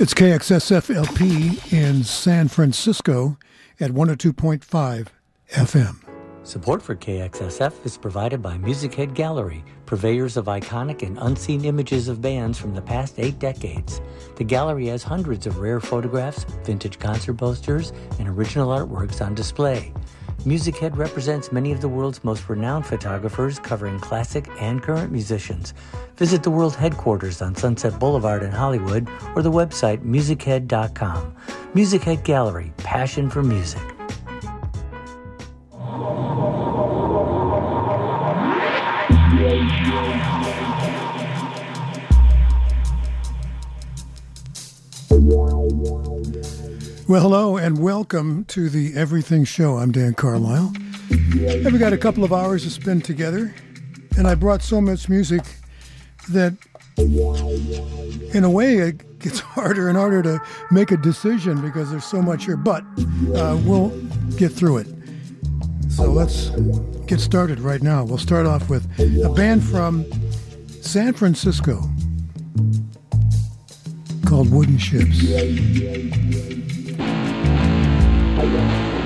It's KXSF in San Francisco at 102.5 FM. Support for KXSF is provided by Music Head Gallery, purveyors of iconic and unseen images of bands from the past eight decades. The gallery has hundreds of rare photographs, vintage concert posters, and original artworks on display. Music Head represents many of the world's most renowned photographers covering classic and current musicians. Visit the world headquarters on Sunset Boulevard in Hollywood or the website musichead.com. Music Head Gallery, passion for music. Well, hello and welcome to the Everything Show. I'm Dan Carlisle. And we got a couple of hours to spend together, and I brought so much music that, in a way, it gets harder and harder to make a decision because there's so much here. But uh, we'll get through it. So let's get started right now. We'll start off with a band from San Francisco called Wooden Shjips. Bye.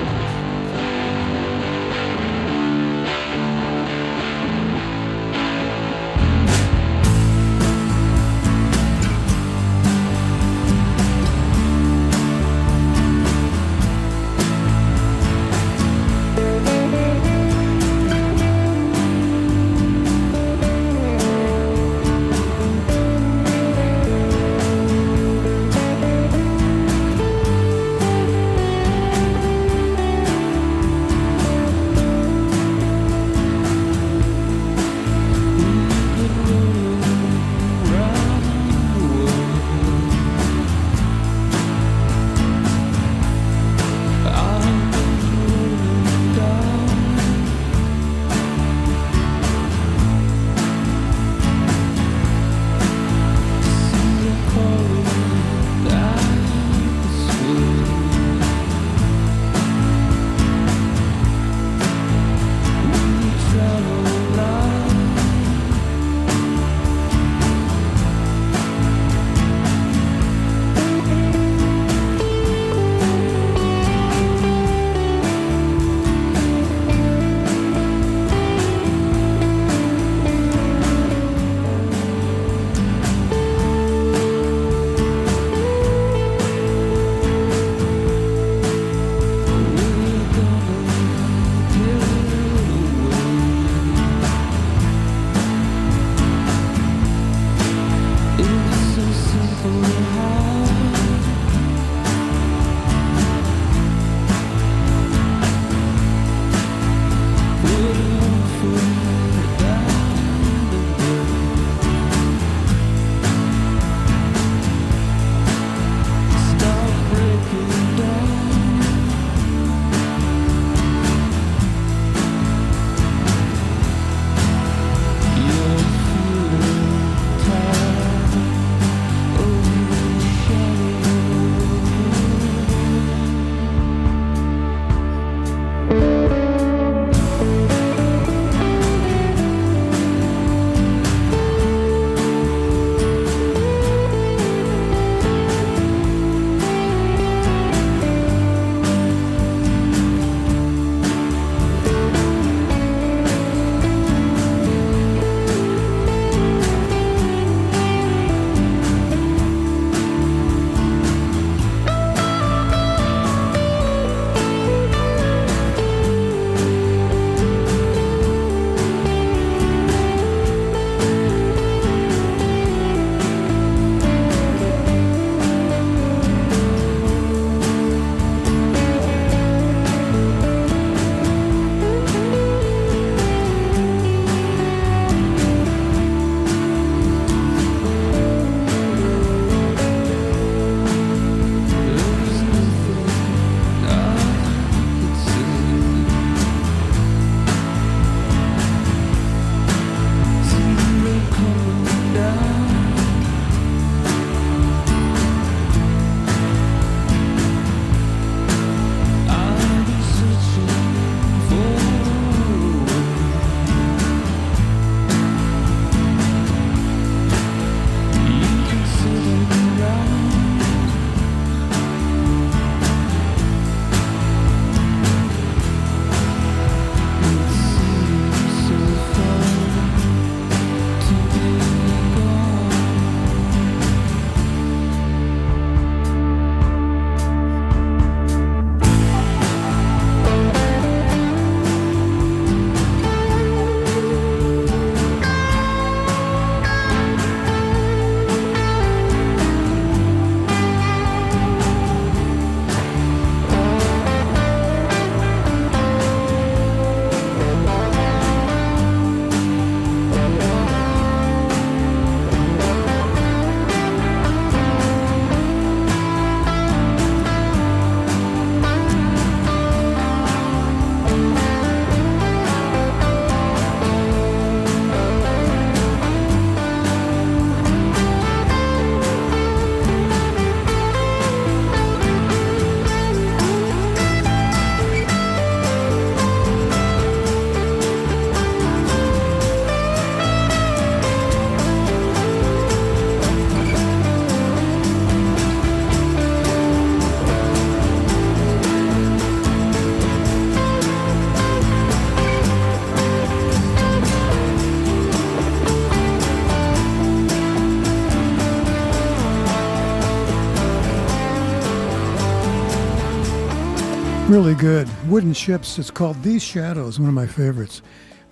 Really good. Wooden Shjips. It's called These Shadows, one of my favorites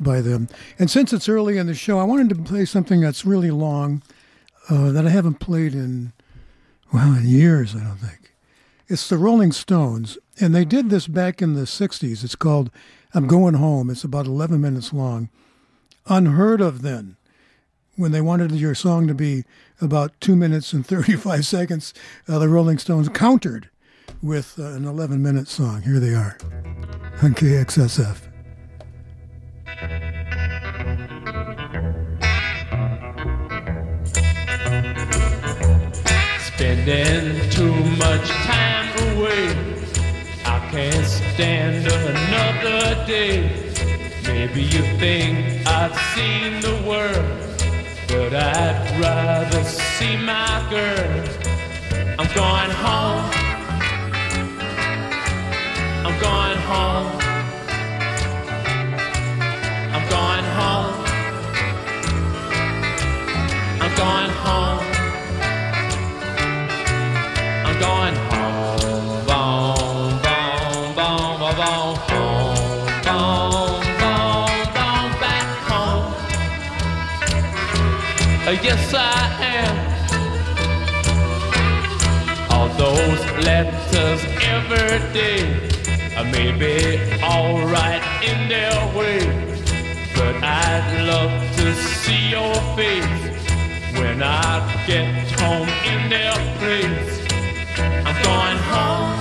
by them. And since it's early in the show, I wanted to play something that's really long uh, that I haven't played in, well, in years, I don't think. It's the Rolling Stones. And they did this back in the 60s. It's called I'm Going Home. It's about 11 minutes long. Unheard of then. When they wanted your song to be about two minutes and 35 seconds, uh, the Rolling Stones countered with uh, an 11 minute song. Here they are on KXSF. Spending too much time away. I can't stand another day. Maybe you think I've seen the world, but I'd rather see my girl. I'm going home. Home. I'm going home. I'm going home. I'm going home. Home. Home. Uh, yes, I am. All those letters every day may be alright in their way, but I'd love to see your face when I get home in their place. I'm going home.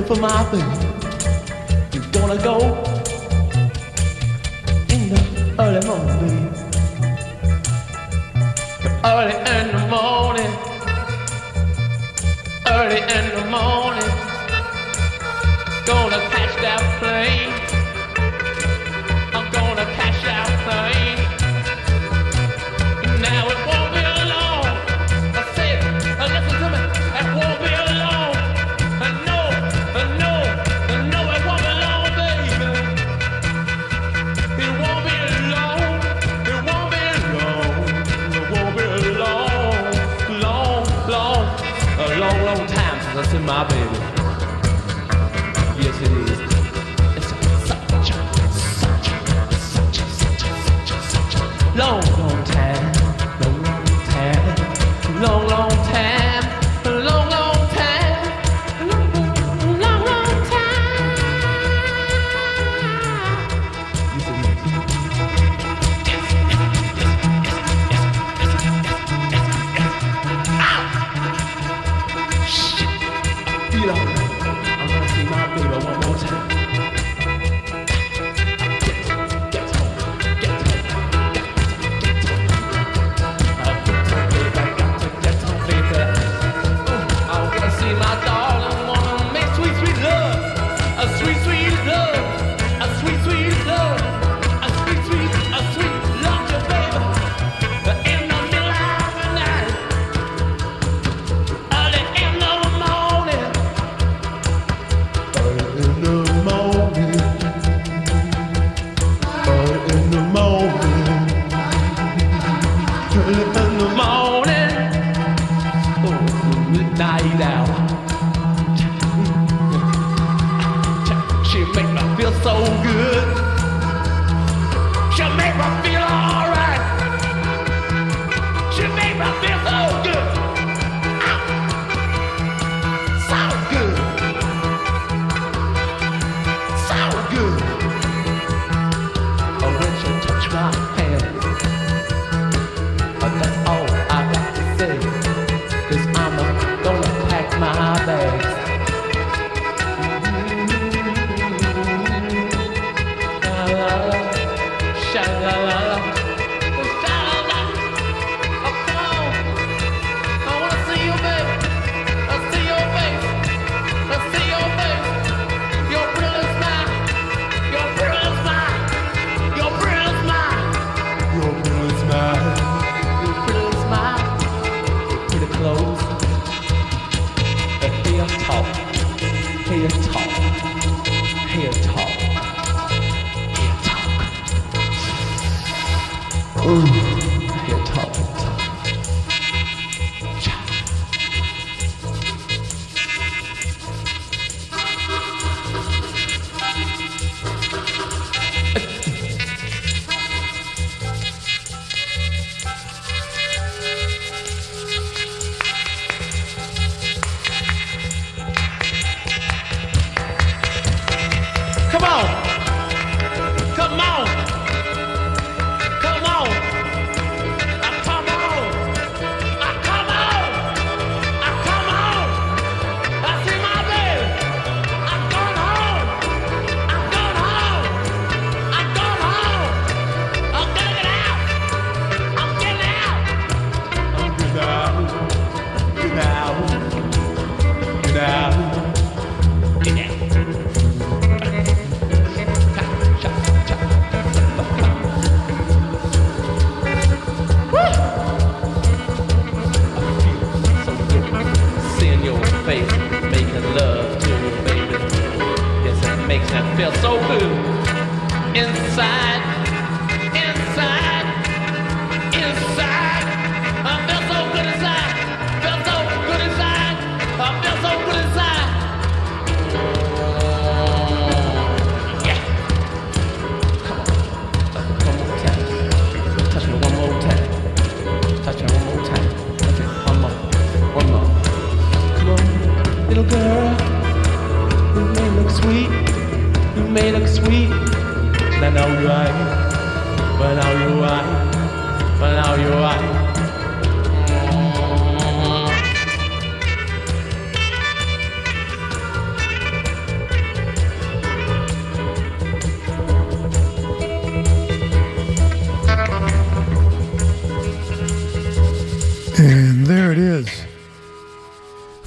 For my baby. You're gonna go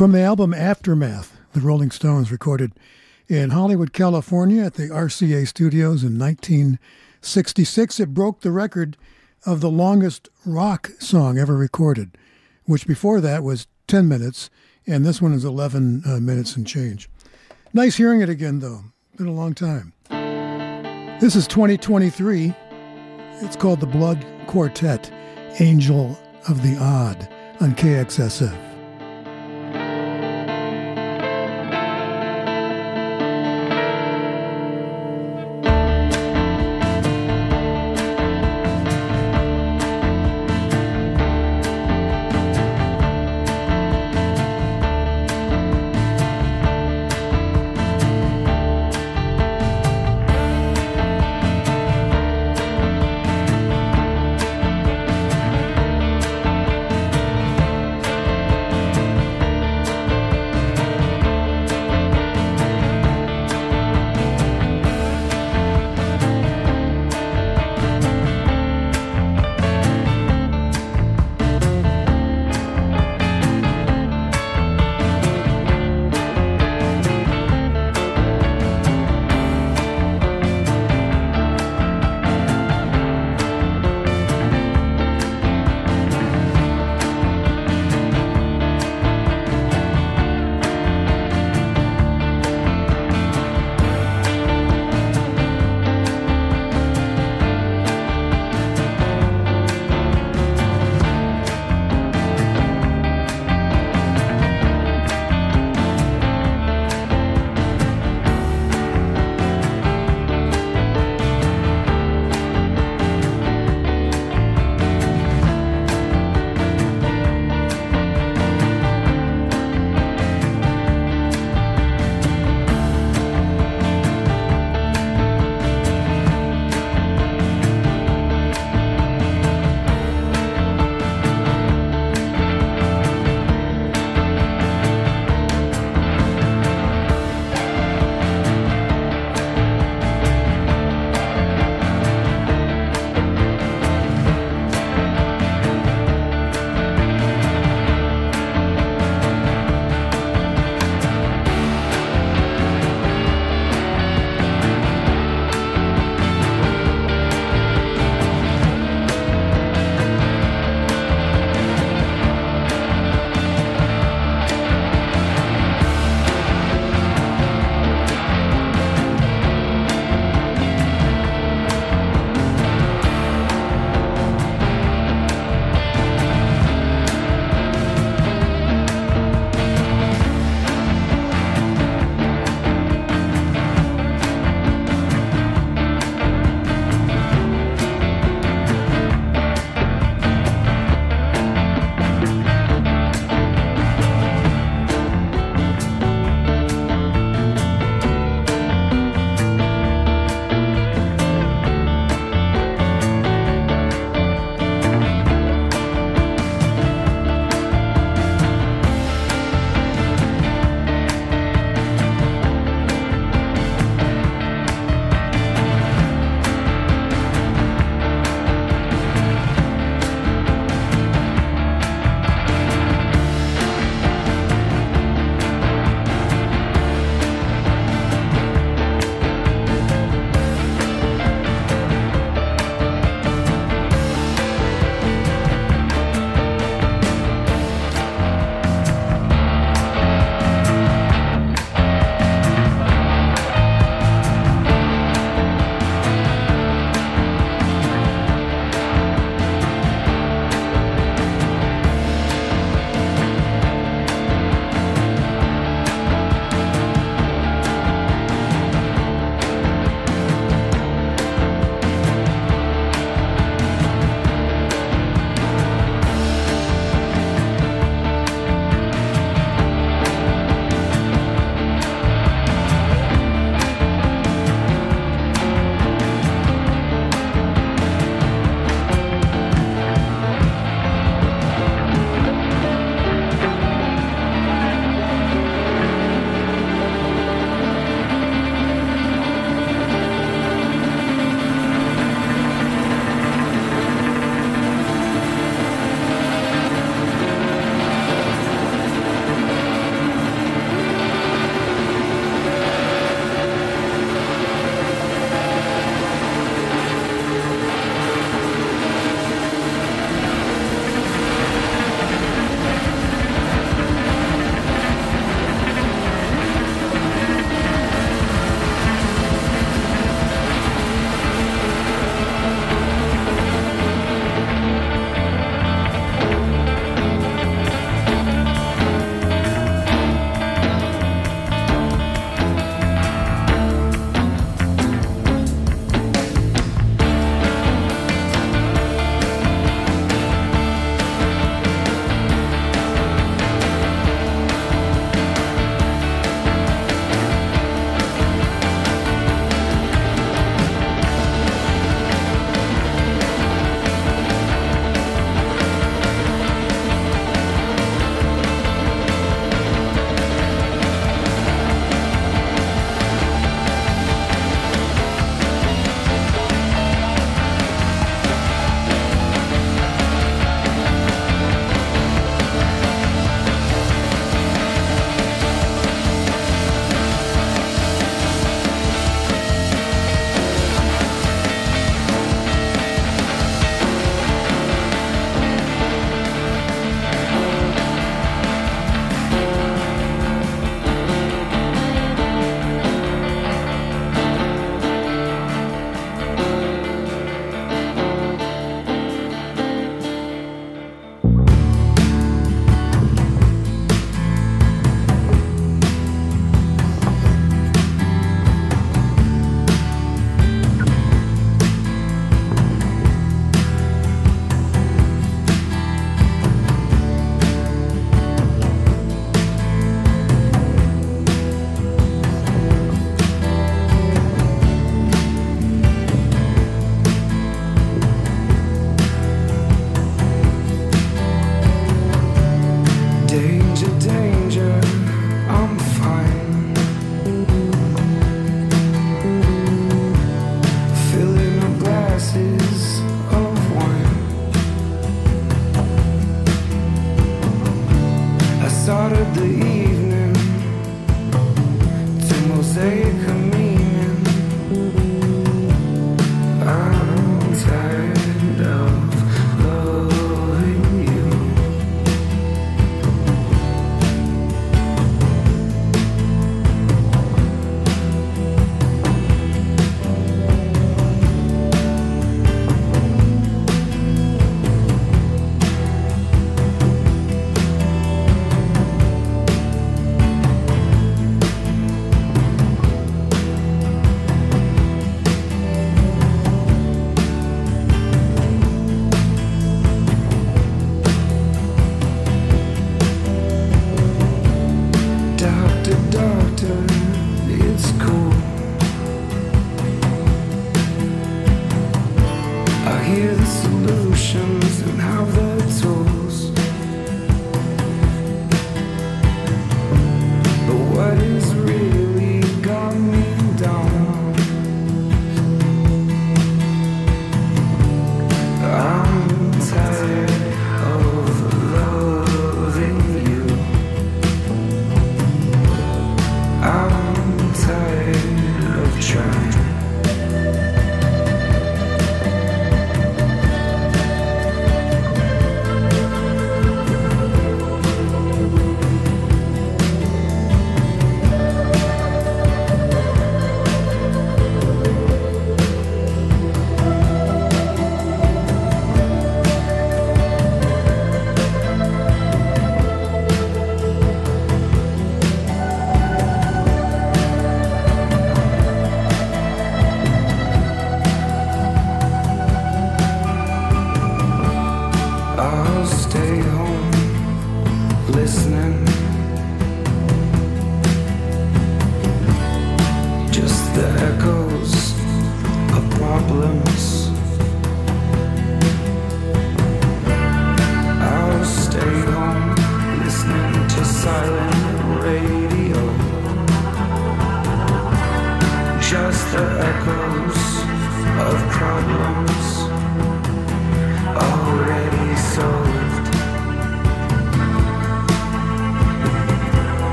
From the album Aftermath, the Rolling Stones recorded in Hollywood, California at the RCA studios in 1966. It broke the record of the longest rock song ever recorded, which before that was 10 minutes, and this one is 11 uh, minutes and change. Nice hearing it again, though. Been a long time. This is 2023. It's called the Blood Quartet, Angel of the Odd on KXSF.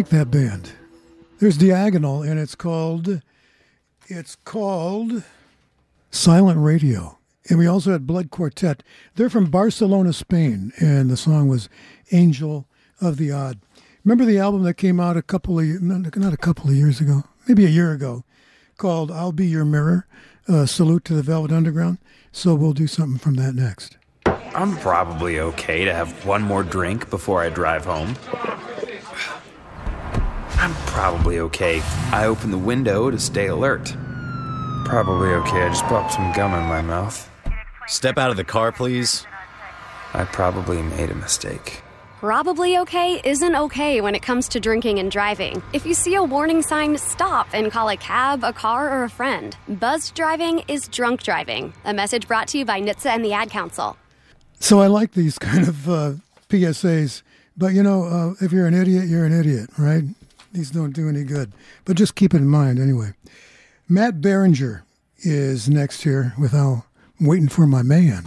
Like that band. There's Diagonal, and it's called it's called Silent Radio. And we also had Blood Quartet. They're from Barcelona, Spain, and the song was Angel of the Odd. Remember the album that came out a couple of not a couple of years ago, maybe a year ago, called "I'll Be Your Mirror." Uh, salute to the Velvet Underground. So we'll do something from that next. I'm probably okay to have one more drink before I drive home. I'm probably okay. I open the window to stay alert. Probably okay. I just popped some gum in my mouth. Step out of the car, please. I probably made a mistake. Probably okay isn't okay when it comes to drinking and driving. If you see a warning sign, stop and call a cab, a car, or a friend. Buzzed driving is drunk driving. A message brought to you by NHTSA and the Ad Council. So I like these kind of uh, PSAs, but you know, uh, if you're an idiot, you're an idiot, right? These don't do any good. But just keep it in mind anyway. Matt Berninger is next here without waiting for my man.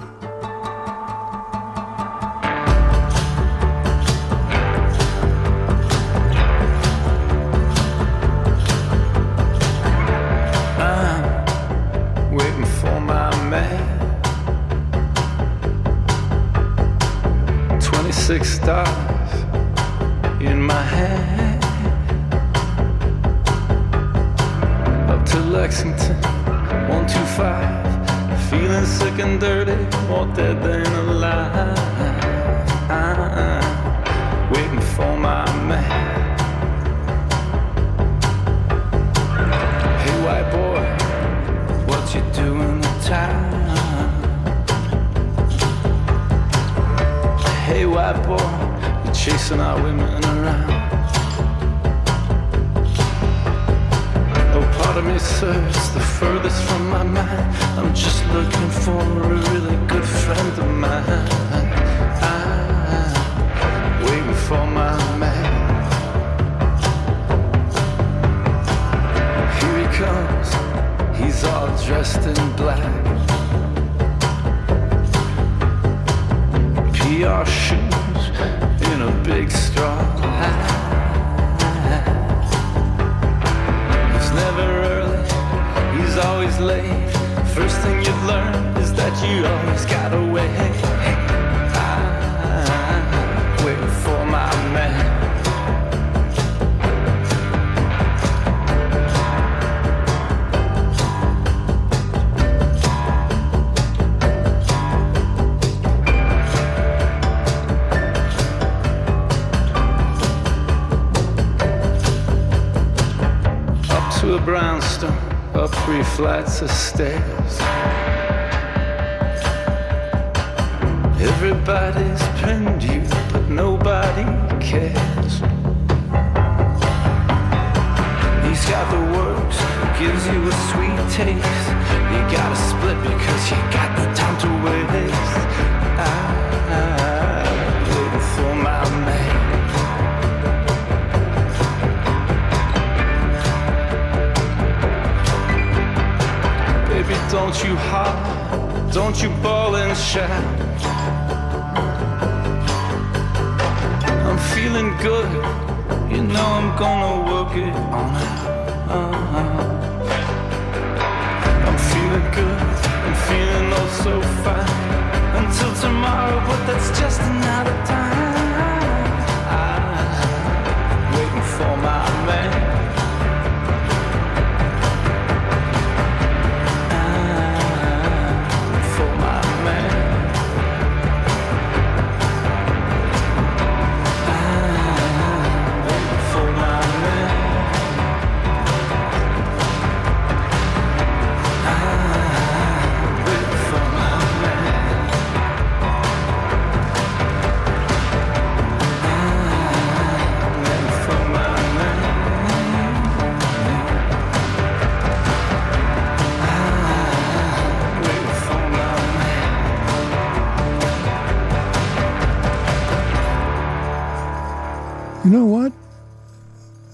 know what?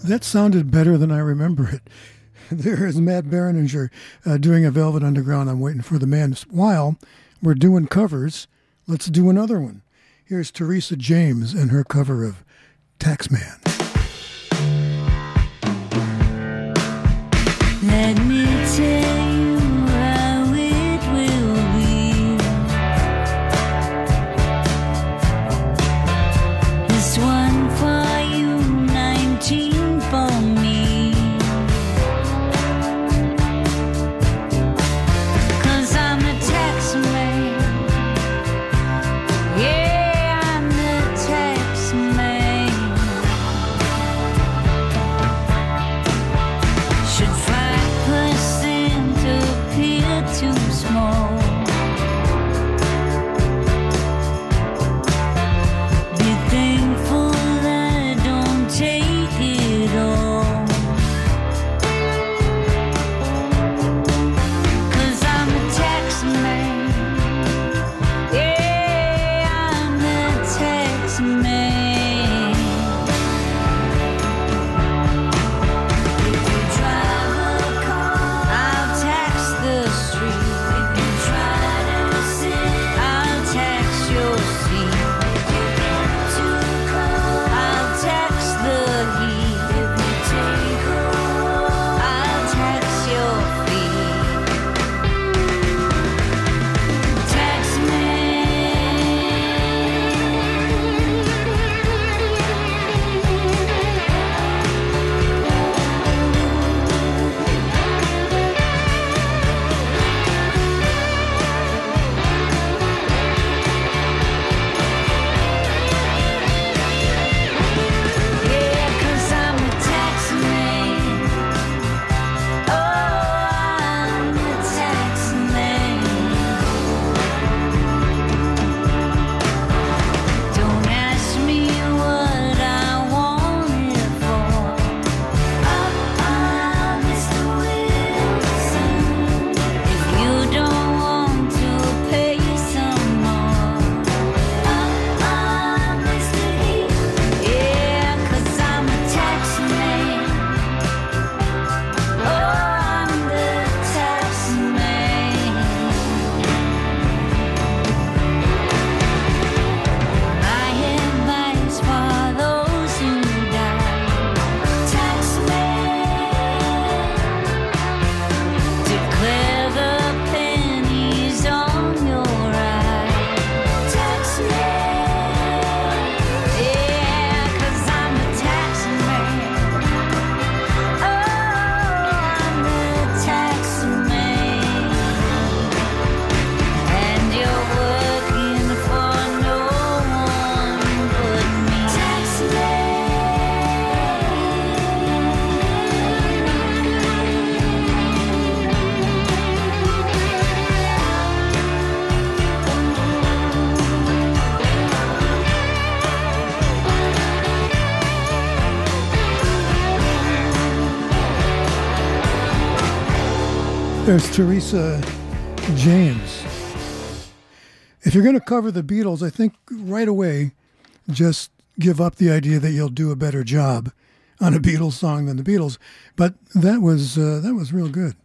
That sounded better than I remember it. there is Matt Berninger uh, doing a Velvet Underground. I'm waiting for the man. While we're doing covers, let's do another one. Here's Teresa James and her cover of Taxman. Let me There's Teresa James. If you're going to cover the Beatles, I think right away just give up the idea that you'll do a better job on a Beatles song than the Beatles. But that was uh, that was real good.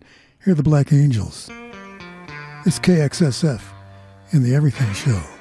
Here are the Black Angels. It's KXSF in the Everything Show.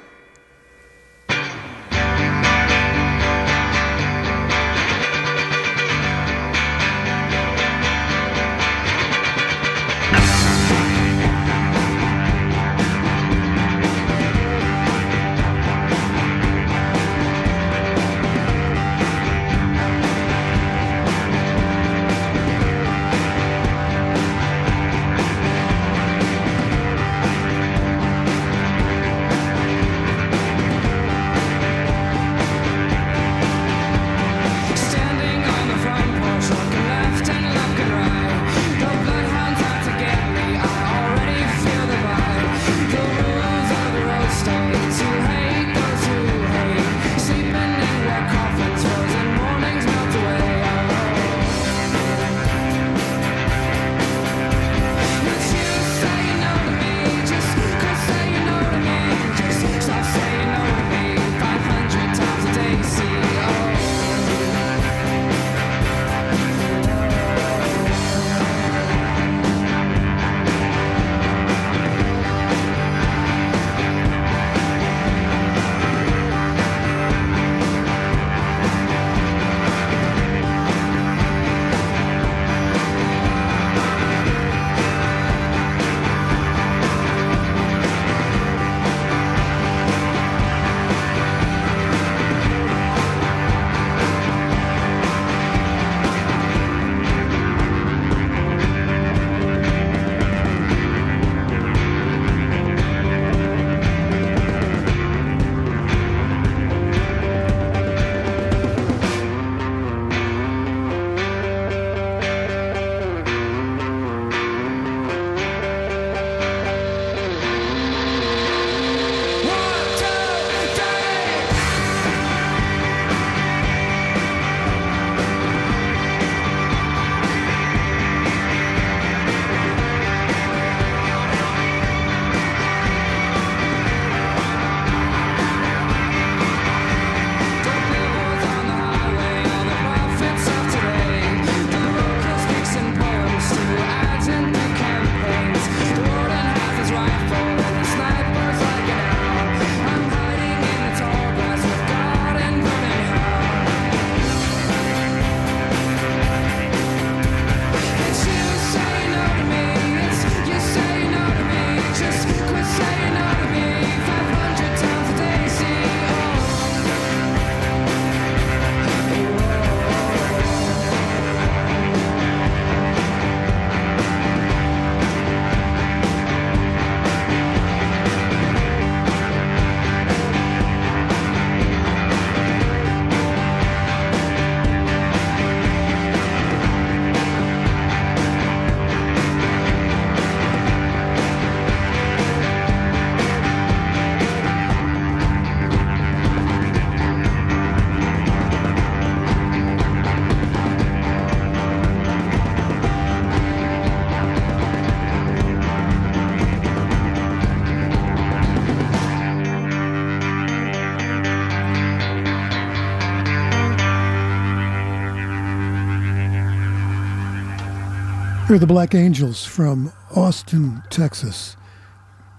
They're the Black Angels from Austin, Texas.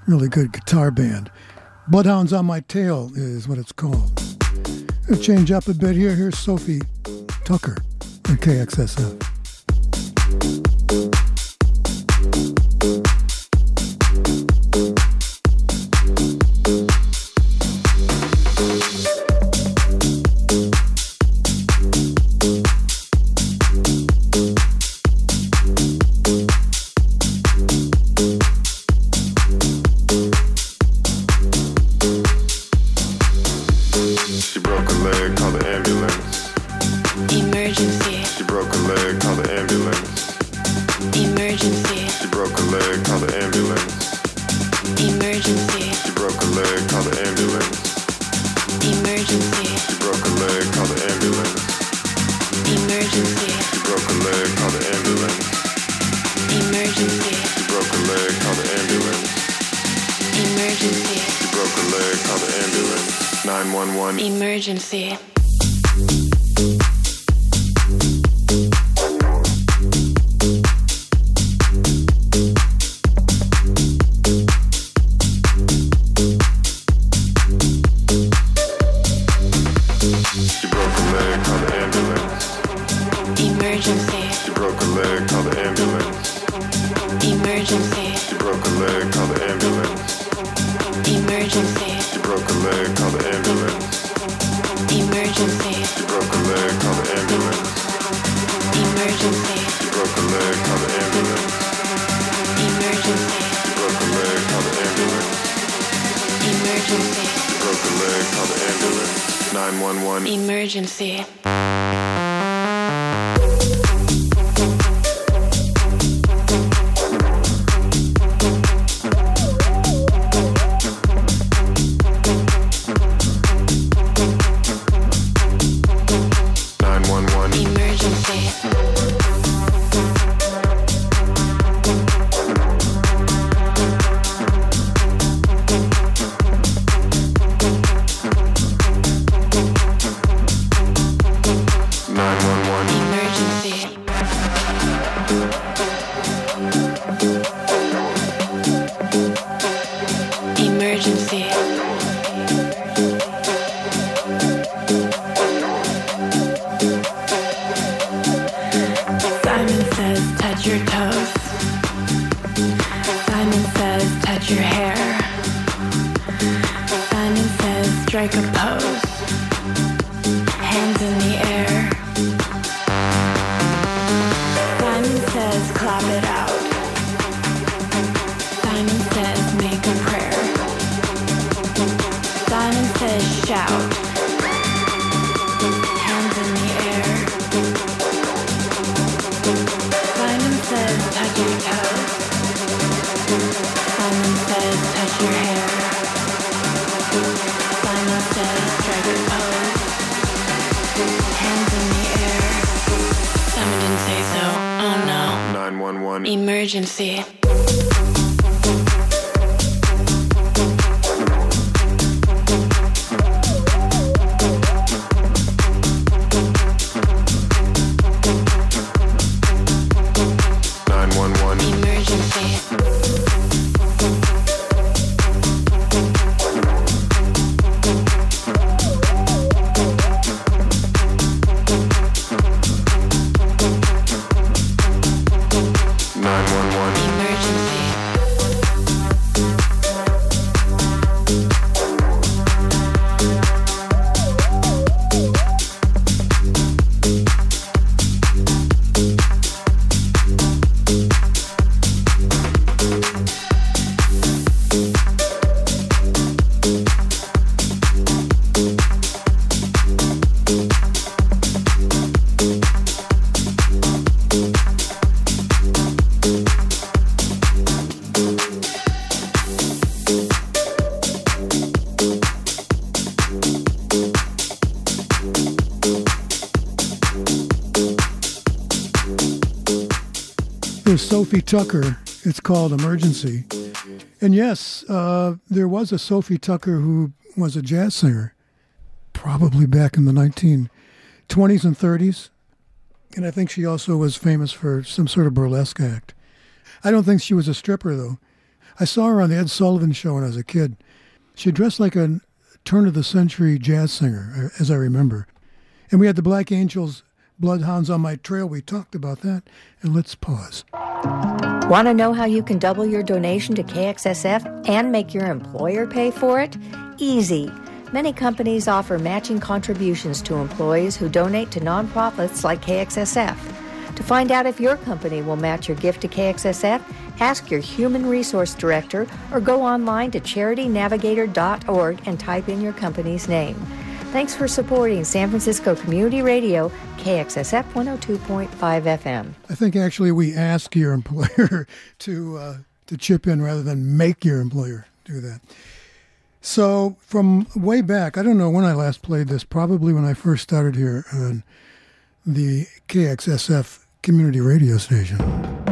Really good guitar band. Bloodhounds on My Tail is what it's called. Change up a bit here. Here's Sofi Tukker on KXSF. 911 emergency. Sofi Tukker. It's called Emergency. And yes, uh, there was a Sophie Tucker who was a jazz singer, probably back in the 1920s and 30s. And I think she also was famous for some sort of burlesque act. I don't think she was a stripper, though. I saw her on the Ed Sullivan Show when I was a kid. She dressed like a turn of the century jazz singer, as I remember. And we had the Black Angels Bloodhounds on My Trail. We talked about that. And let's pause. Want to know how you can double your donation to KXSF and make your employer pay for it? Easy. Many companies offer matching contributions to employees who donate to nonprofits like KXSF. To find out if your company will match your gift to KXSF, ask your human resource director or go online to charitynavigator.org and type in your company's name. Thanks for supporting San Francisco Community Radio, KXSF 102.5 FM. I think actually we ask your employer to uh, to chip in rather than make your employer do that. So from way back, I don't know when I last played this. Probably when I first started here on the KXSF community radio station.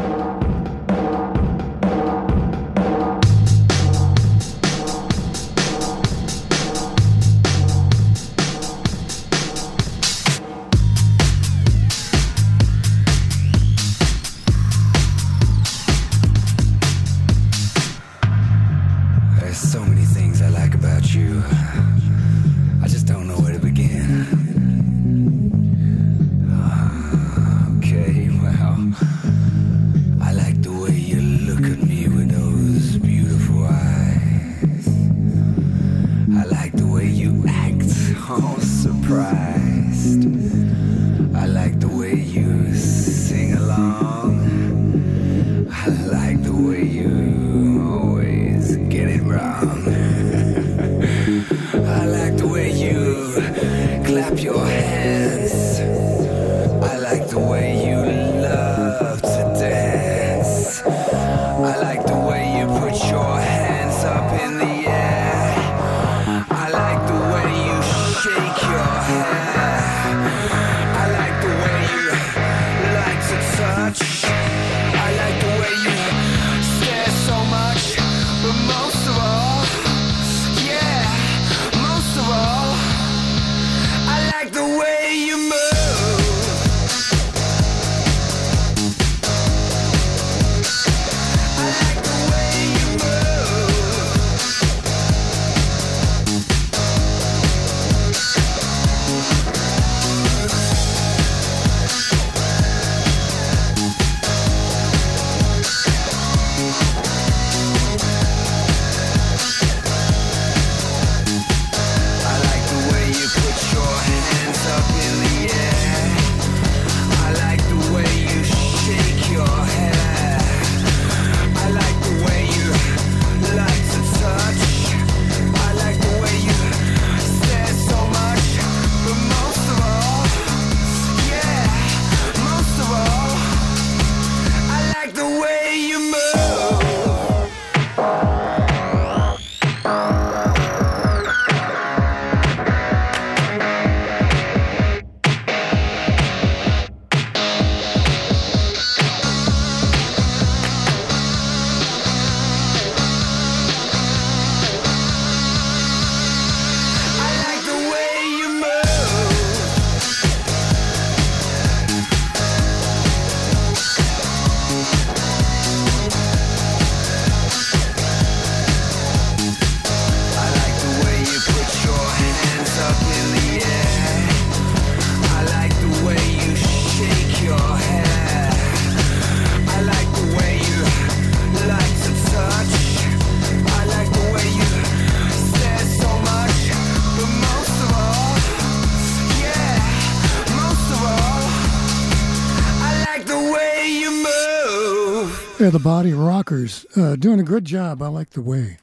Rockers. Uh, doing a good job. I like the way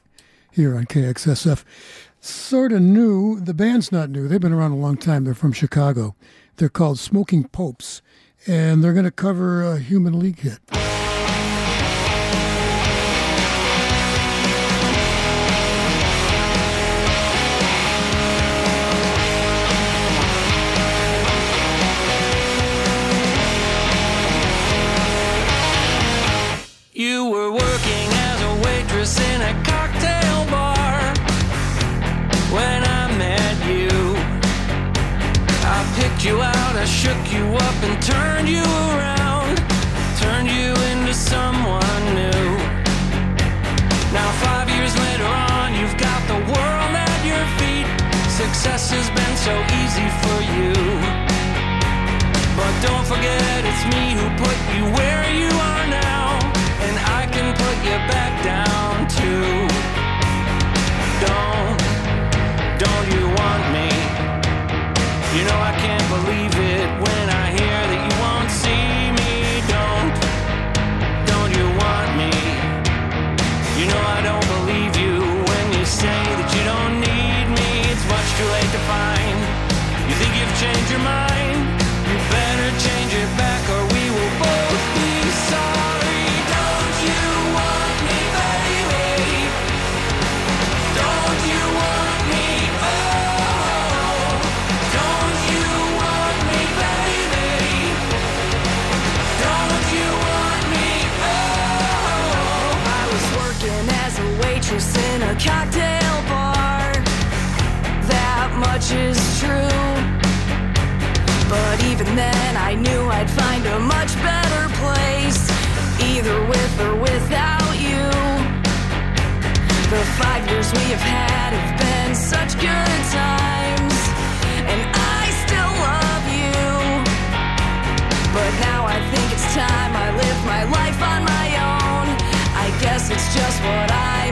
here on KXSF. Sort of new. The band's not new. They've been around a long time. They're from Chicago. They're called Smoking Popes, and they're going to cover a Human League hit. And turned you around, turned you into someone new. Now, five years later on, you've got the world at your feet. Success has been so easy for you. But don't forget, it's me who put you where you are now, and I can put you back down too. Don't, don't you want me? You know I can't believe it when in a cocktail bar. That much is true. But even then, I knew I'd find a much better place, either with or without you. The five years we have had have been such good times, and I still love you. But now I think it's time I live my life on my own. I guess it's just what I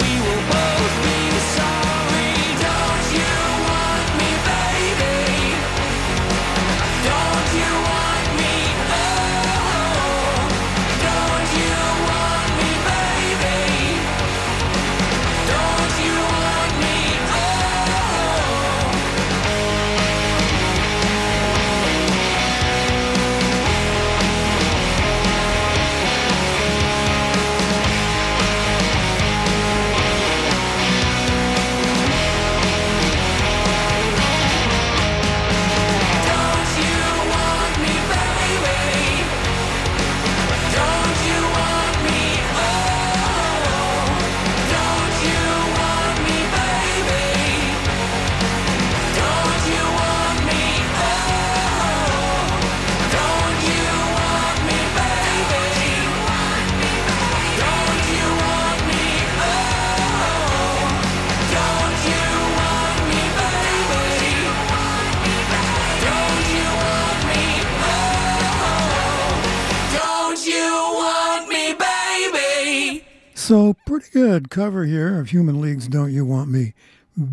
pretty good cover here of Human Leagues Don't You Want Me,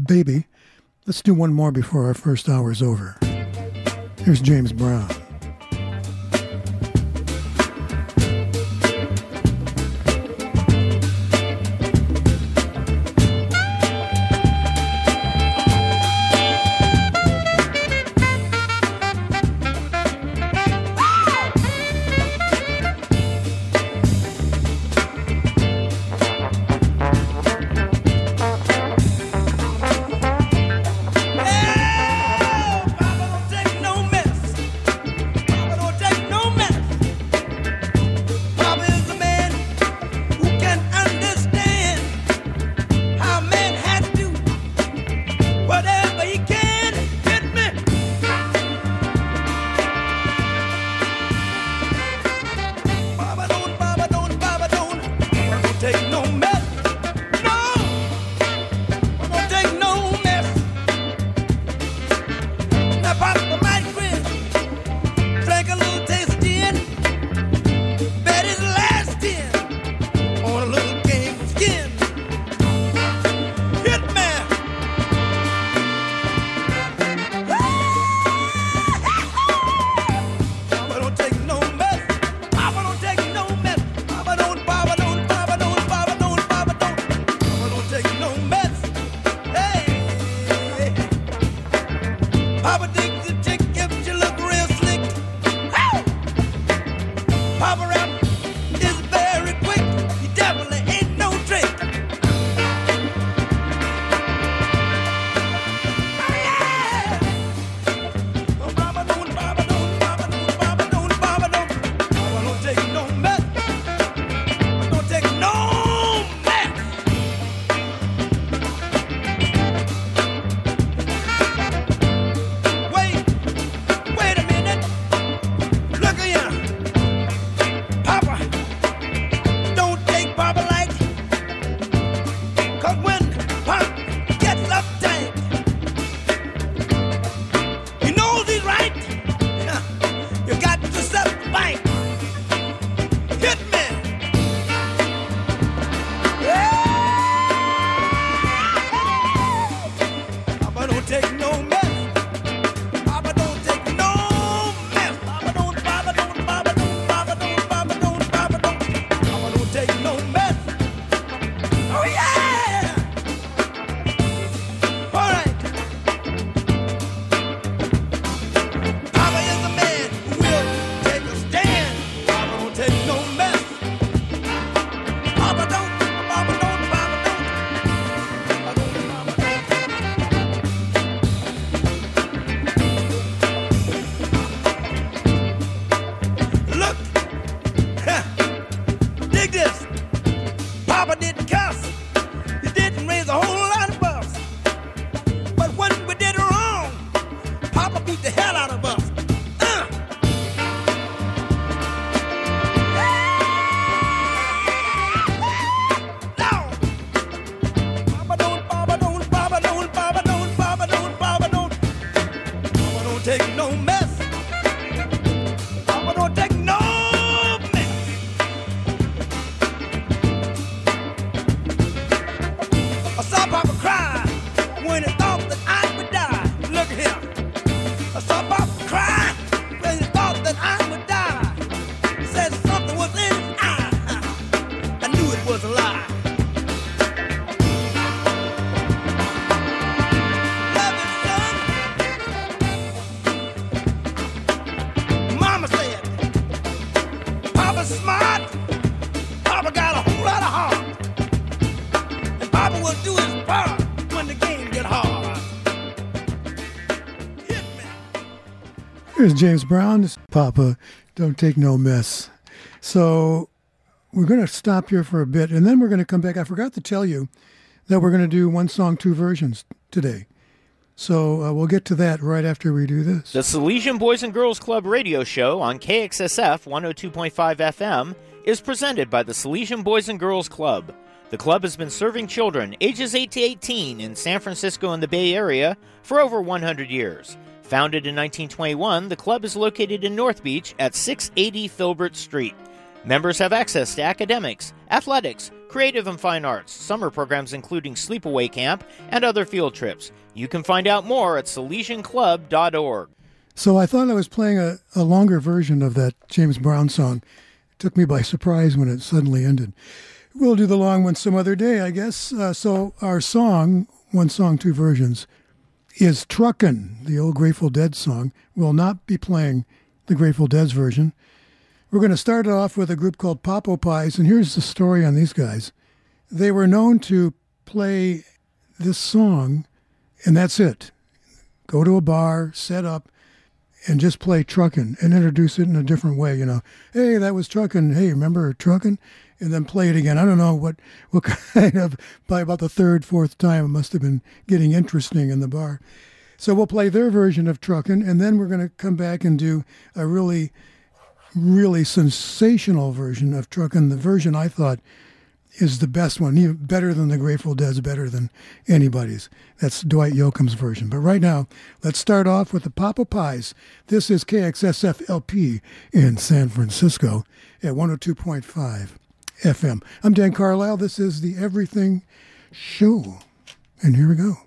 baby. Let's do one more before our first hour's over. Here's James Brown. Here's James Brown's Papa, Don't Take No Mess. So we're going to stop here for a bit, and then we're going to come back. I forgot to tell you that we're going to do one song, two versions today. So uh, we'll get to that right after we do this. The Salesian Boys and Girls Club radio show on KXSF 102.5 FM is presented by the Salesian Boys and Girls Club. The club has been serving children ages 8 to 18 in San Francisco and the Bay Area for over 100 years. Founded in 1921, the club is located in North Beach at 680 Filbert Street. Members have access to academics, athletics, creative and fine arts, summer programs including sleepaway camp, and other field trips. You can find out more at salesianclub.org. So I thought I was playing a, a longer version of that James Brown song. It took me by surprise when it suddenly ended. We'll do the long one some other day, I guess. Uh, so our song, one song, two versions, is Truckin', the old Grateful Dead song. We'll not be playing the Grateful Dead's version. We're going to start it off with a group called Pop-O-Pies, and here's the story on these guys. They were known to play this song, and that's it. Go to a bar, set up, and just play truckin' and introduce it in a different way. You know, hey, that was truckin'. Hey, remember truckin'? And then play it again. I don't know what what kind of by about the third, fourth time it must have been getting interesting in the bar. So we'll play their version of truckin', and then we're going to come back and do a really, really sensational version of truckin'. The version I thought is the best one, even better than the Grateful Dead's, better than anybody's. That's Dwight Yoakam's version. But right now, let's start off with the Pop-O-Pies. This is KXSF LP in San Francisco at 102.5 FM. I'm Dan Carlisle. This is the Everything Show. And here we go.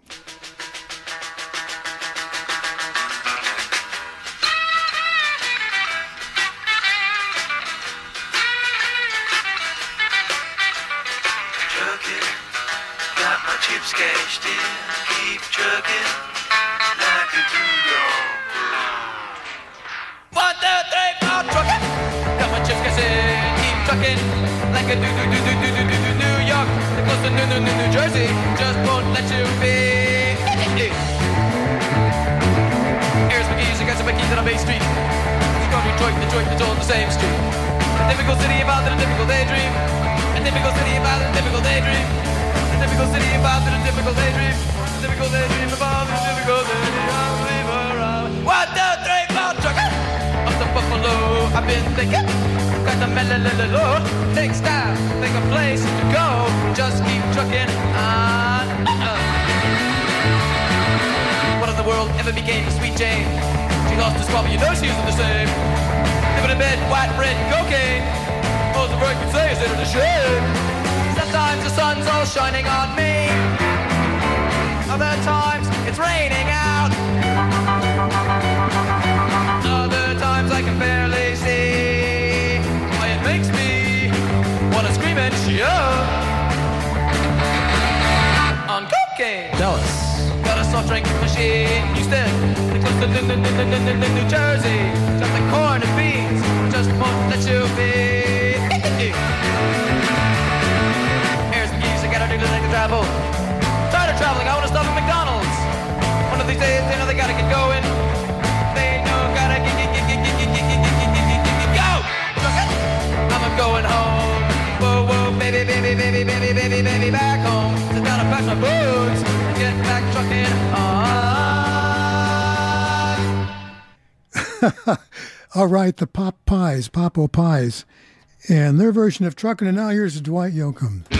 Pies, and their version of trucking. And now here's Dwight Yoakam.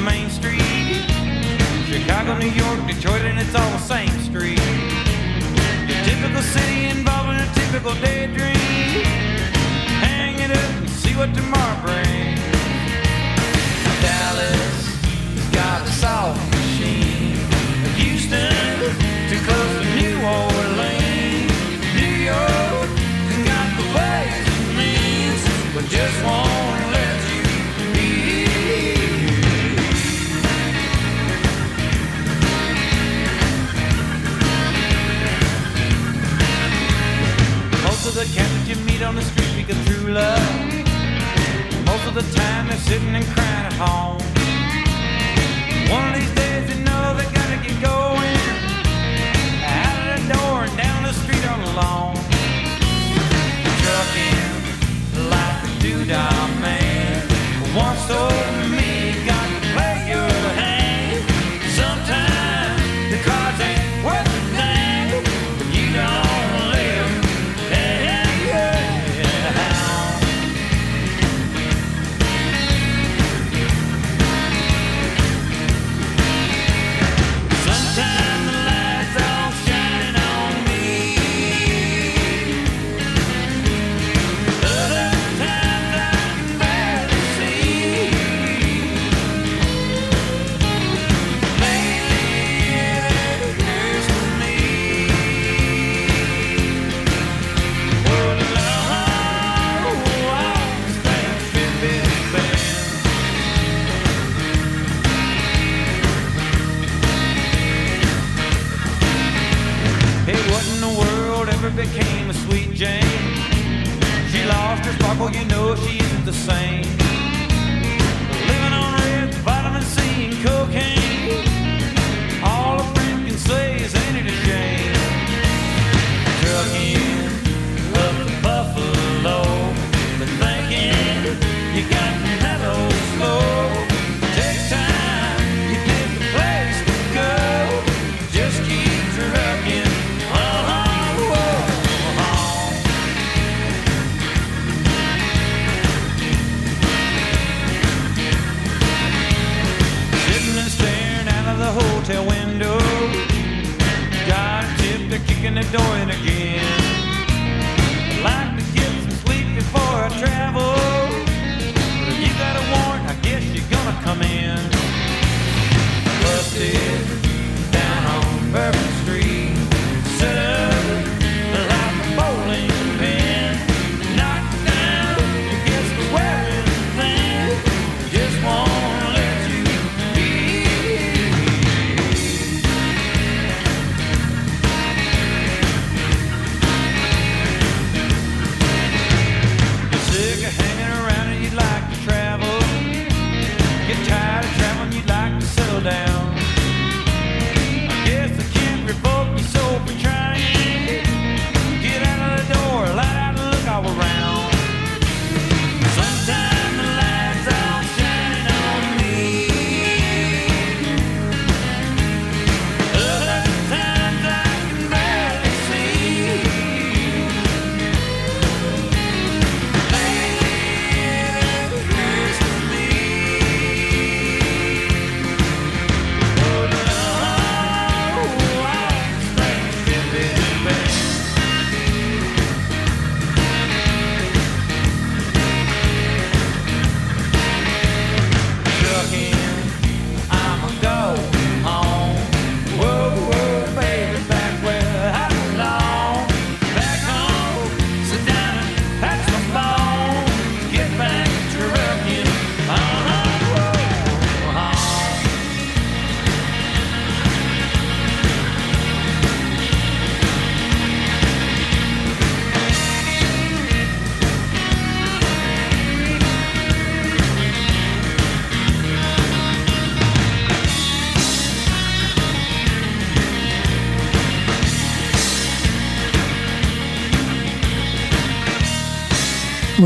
Main Street. Chicago, New York, Detroit, and it's all the same street. Your typical city involved in a typical daydream. Hang it up and see what tomorrow brings. Dallas has got the soft machine. Houston, too close to New Orleans. New York got the ways and means, but just won't the cats that you meet on the street because true love. Most of the time they're sitting and crying at home. Jane. She lost her sparkle, you know she isn't the same. doing again.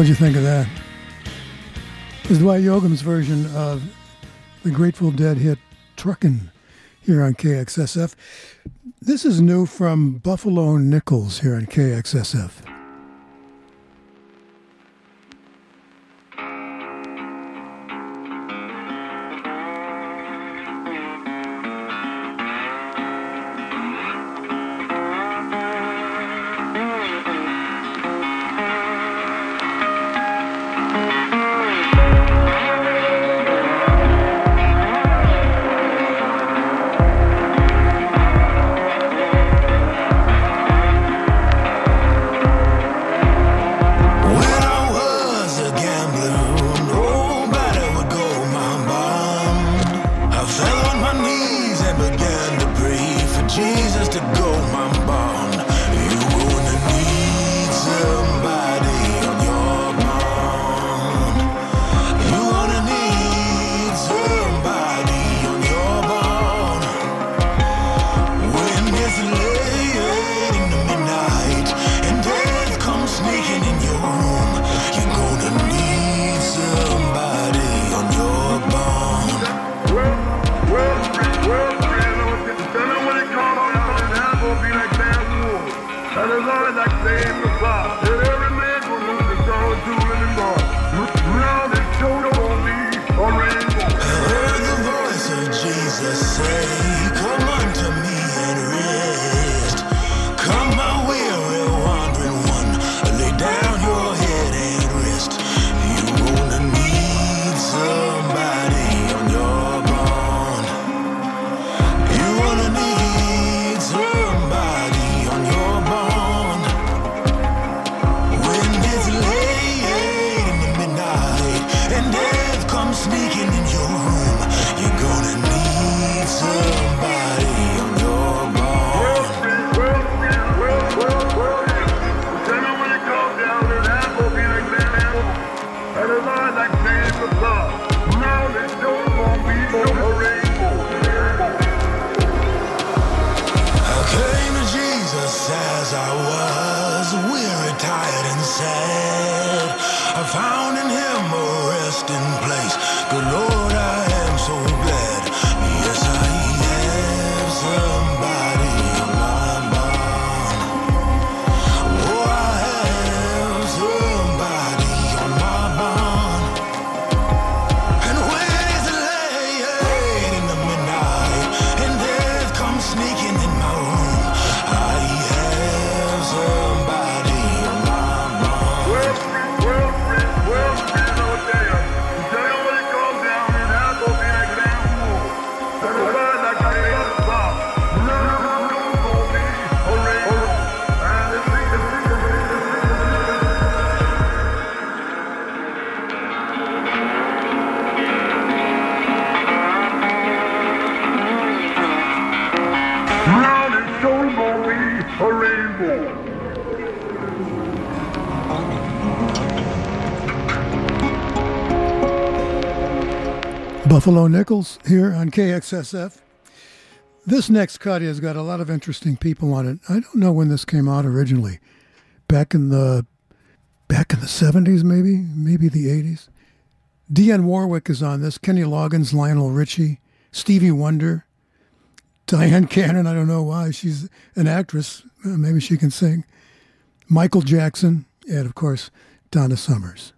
What'd you think of that? This is Dwight Yoakam's version of the Grateful Dead hit Truckin' here on KXSF. This is new from Buffalo Nichols here on KXSF. Buffalo Nichols here on KXSF. This next cut has got a lot of interesting people on it. I don't know when this came out originally. Back in the back in the 70s maybe, maybe the 80s. Dionne Warwick is on this, Kenny Loggins, Lionel Richie, Stevie Wonder, Dyan Cannon, I don't know why, she's an actress, Uh, maybe she can sing. Michael Jackson, and of course, Donna Summers.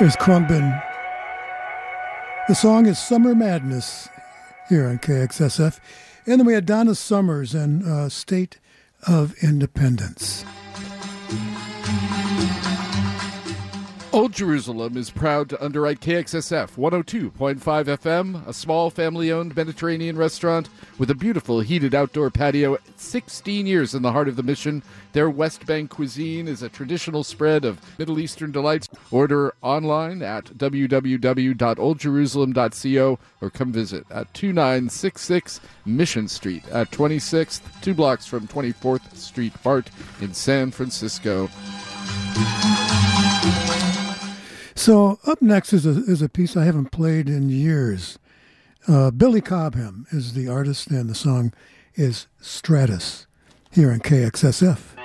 There's Khruangbin. The song is Summer Madness here on KXSF. And then we had Donna Summers and uh, State of Independence. Old Jerusalem is proud to underwrite KXSF 102.5 FM, a small family owned Mediterranean restaurant with a beautiful heated outdoor patio. 16 years in the heart of the mission. Their West Bank cuisine is a traditional spread of Middle Eastern delights. Order online at www.oldjerusalem.co or come visit at 2966 Mission Street at 26th, two blocks from 24th Street BART in San Francisco. So up next is a is a piece I haven't played in years. Uh, Billy Cobham is the artist, and the song is Stratus here in KXSF.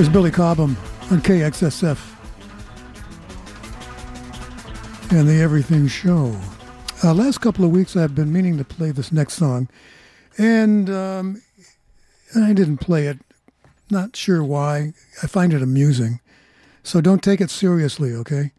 Here's Billy Cobham on KXSF and the Everything Show. Uh, last couple of weeks, I've been meaning to play this next song, and um, I didn't play it. Not sure why. I find it amusing. So don't take it seriously, okay?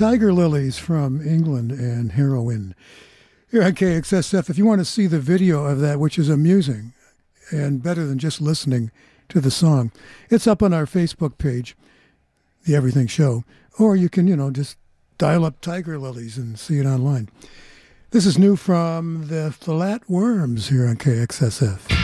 Tiger Lillies from England and Heroin. Here on KXSF, if you want to see the video of that, which is amusing and better than just listening to the song, it's up on our Facebook page, The Everything Show, or you can, you know, just dial up Tiger Lillies and see it online. This is new from the Flat Worms here on KXSF.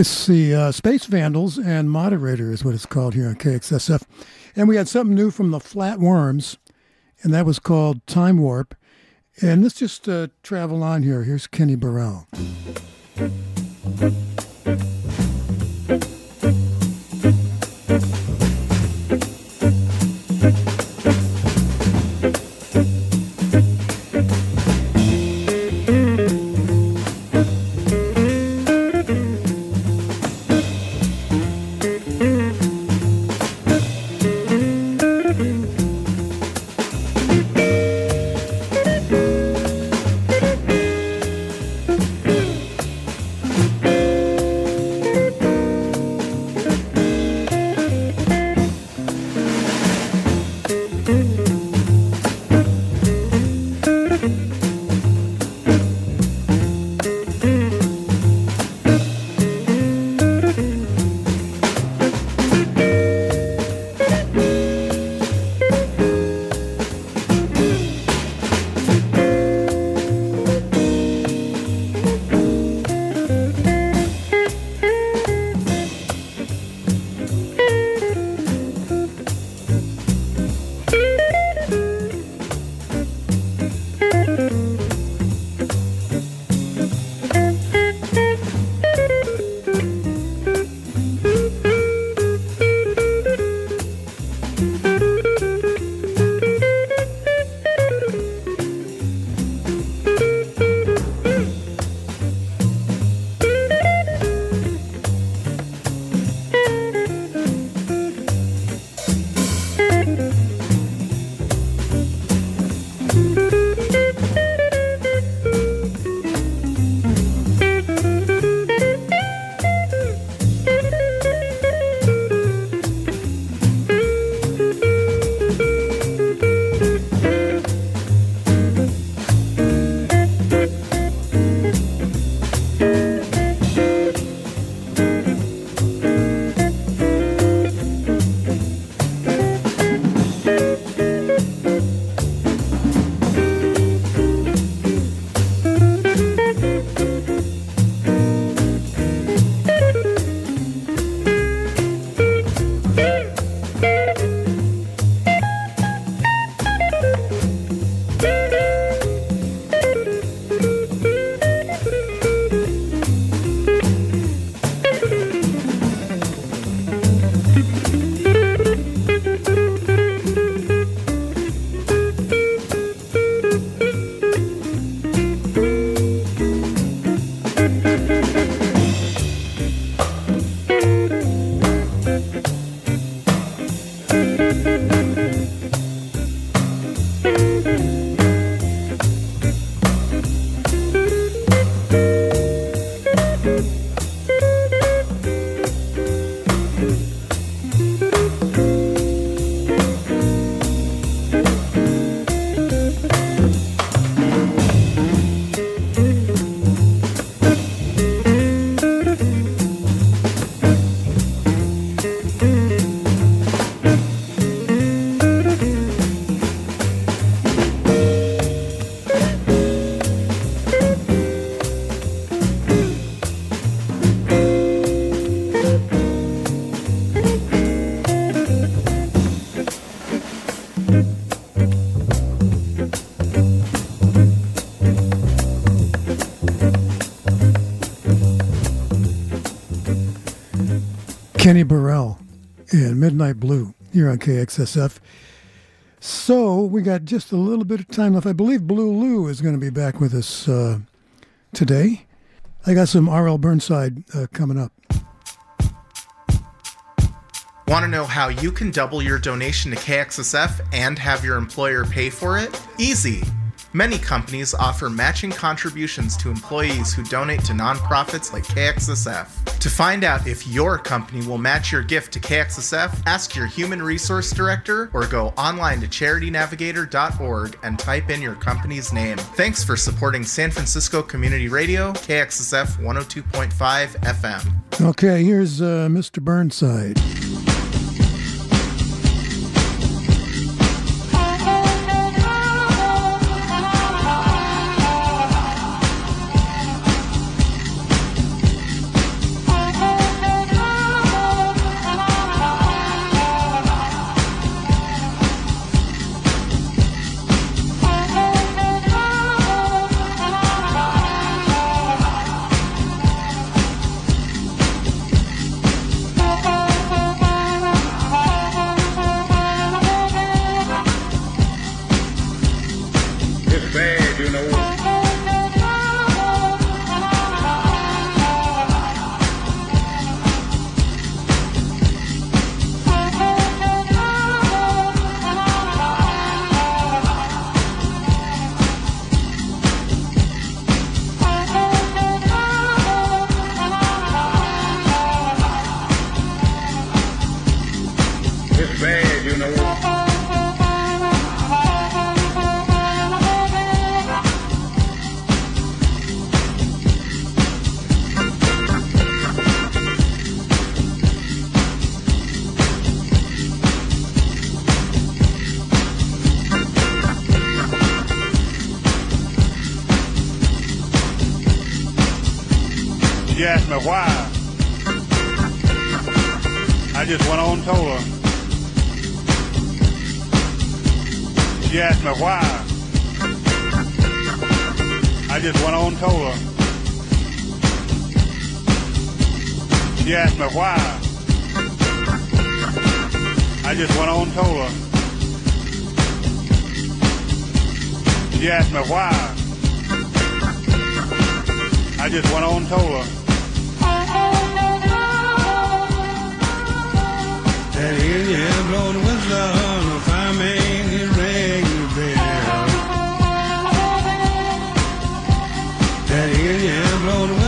It's the uh, Space Vandals and Moderator is what it's called here on KXSF. And we had something new from the Flat Worms, and that was called Time Warp. And let's just uh, travel on here. Here's Kenny Burrell. Kenny Burrell and Midnight Blue here on KXSF. So we got just a little bit of time left. I believe Blue Lou is going to be back with us uh, today. I got some R.L. Burnside uh, coming up. Want to know how you can double your donation to KXSF and have your employer pay for it? Easy. Many companies offer matching contributions to employees who donate to nonprofits like KXSF. To find out if your company will match your gift to KXSF, ask your human resource director or go online to charitynavigator.org and type in your company's name. Thanks for supporting San Francisco Community Radio, KXSF 102.5 FM. Okay, here's uh, Mr. Burnside. you asked me why, I just went on and told her. She asked me why. I just went on and told her. She asked me why. I just went on and told her. She asked me why. I just went on and told her. That idiot blowed whistle the bell. That blowed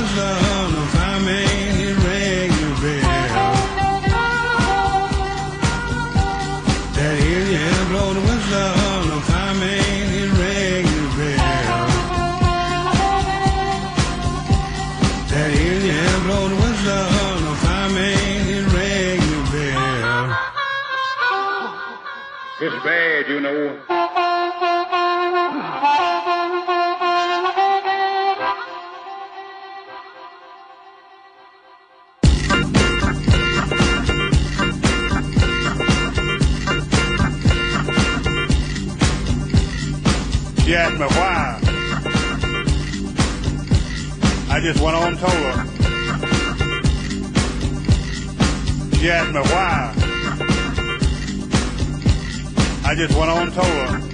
road, you know. She asked me why. I just went on and told her. She asked me why. I just went on tour.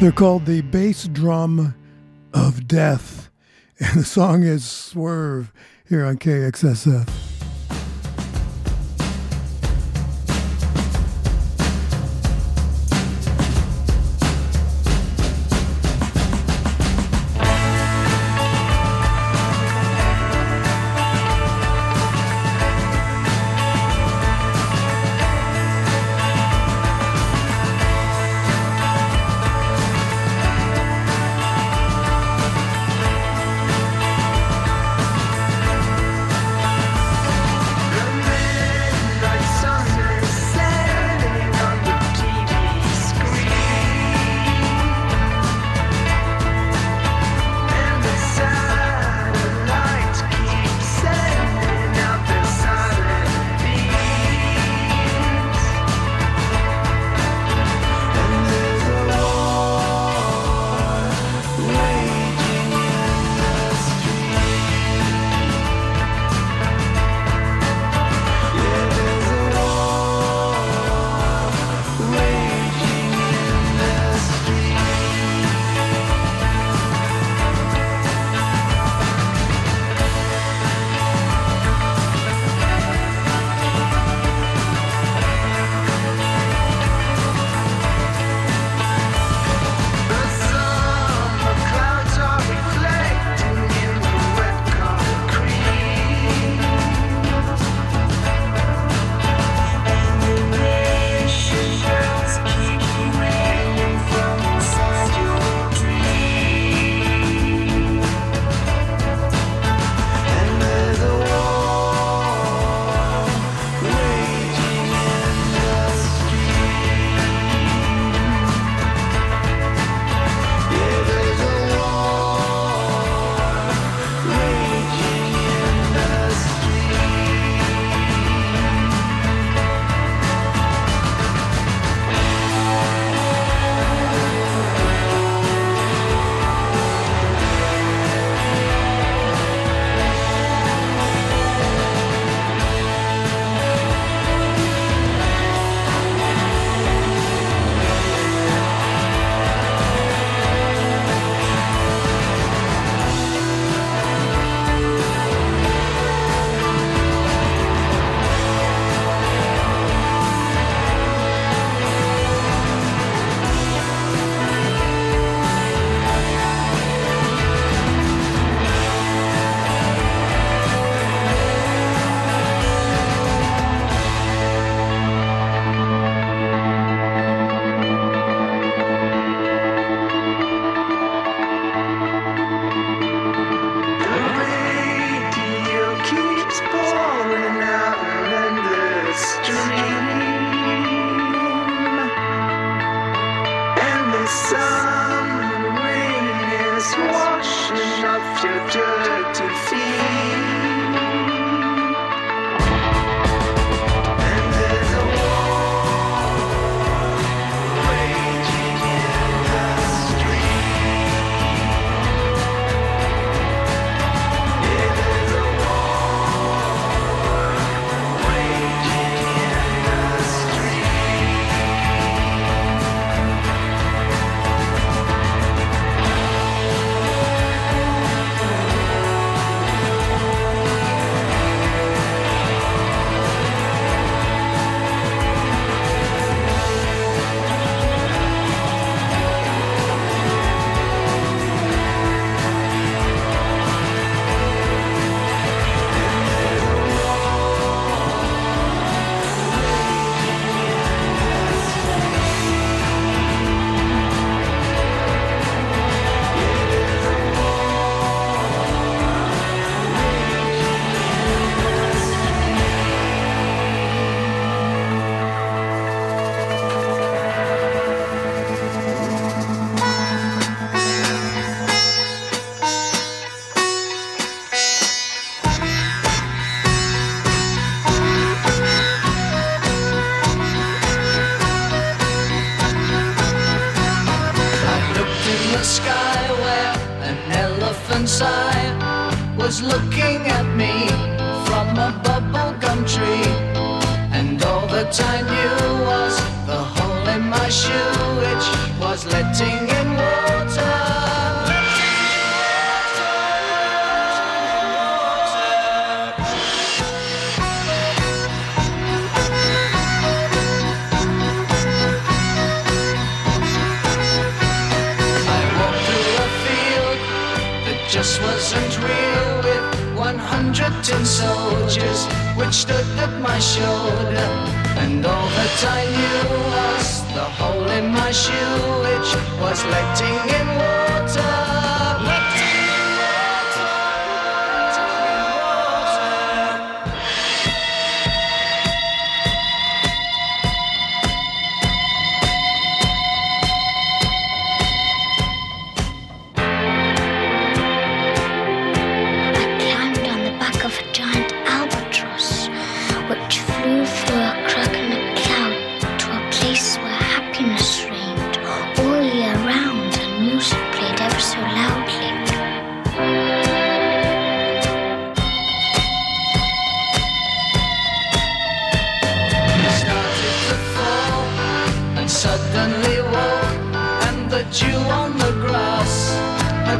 They're called the bass drum of death, and the song is Swerve here on KXSF.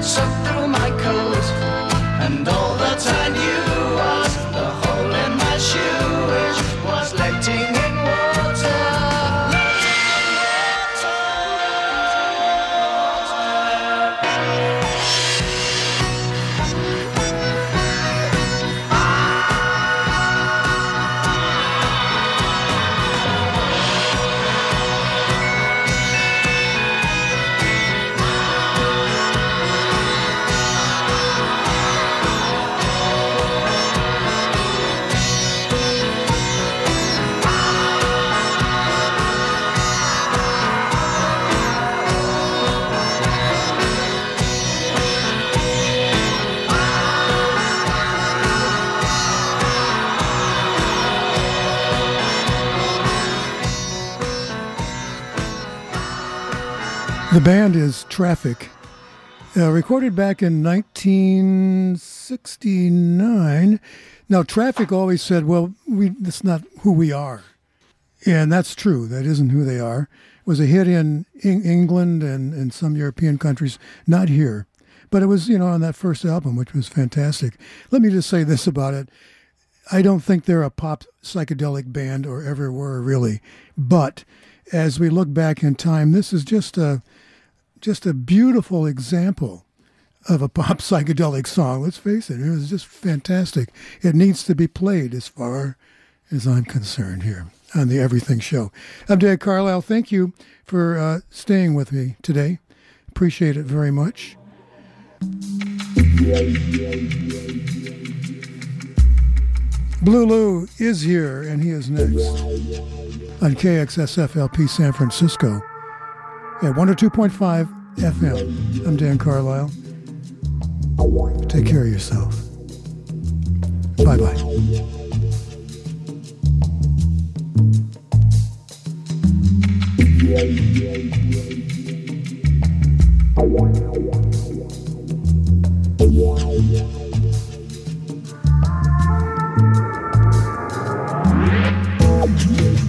Soaked through my coat. And all band is Traffic, uh, recorded back in 1969. Now, Traffic always said, "Well, we that's not who we are," and that's true. That isn't who they are. It was a hit in Eng- England and, and some European countries, not here, but it was you know on that first album, which was fantastic. Let me just say this about it: I don't think they're a pop psychedelic band or ever were really, but as we look back in time, this is just a just a beautiful example of a pop psychedelic song. Let's face it, it was just fantastic. It needs to be played as far as I'm concerned here on the Everything Show. I'm Dan Carlisle. Thank you for uh, staying with me today. Appreciate it very much. Blue Lou is here, and he is next on KXSFLP San Francisco yeah, 102.5 FM. I'm Dan Carlisle. Take care of yourself. Bye bye. Yeah.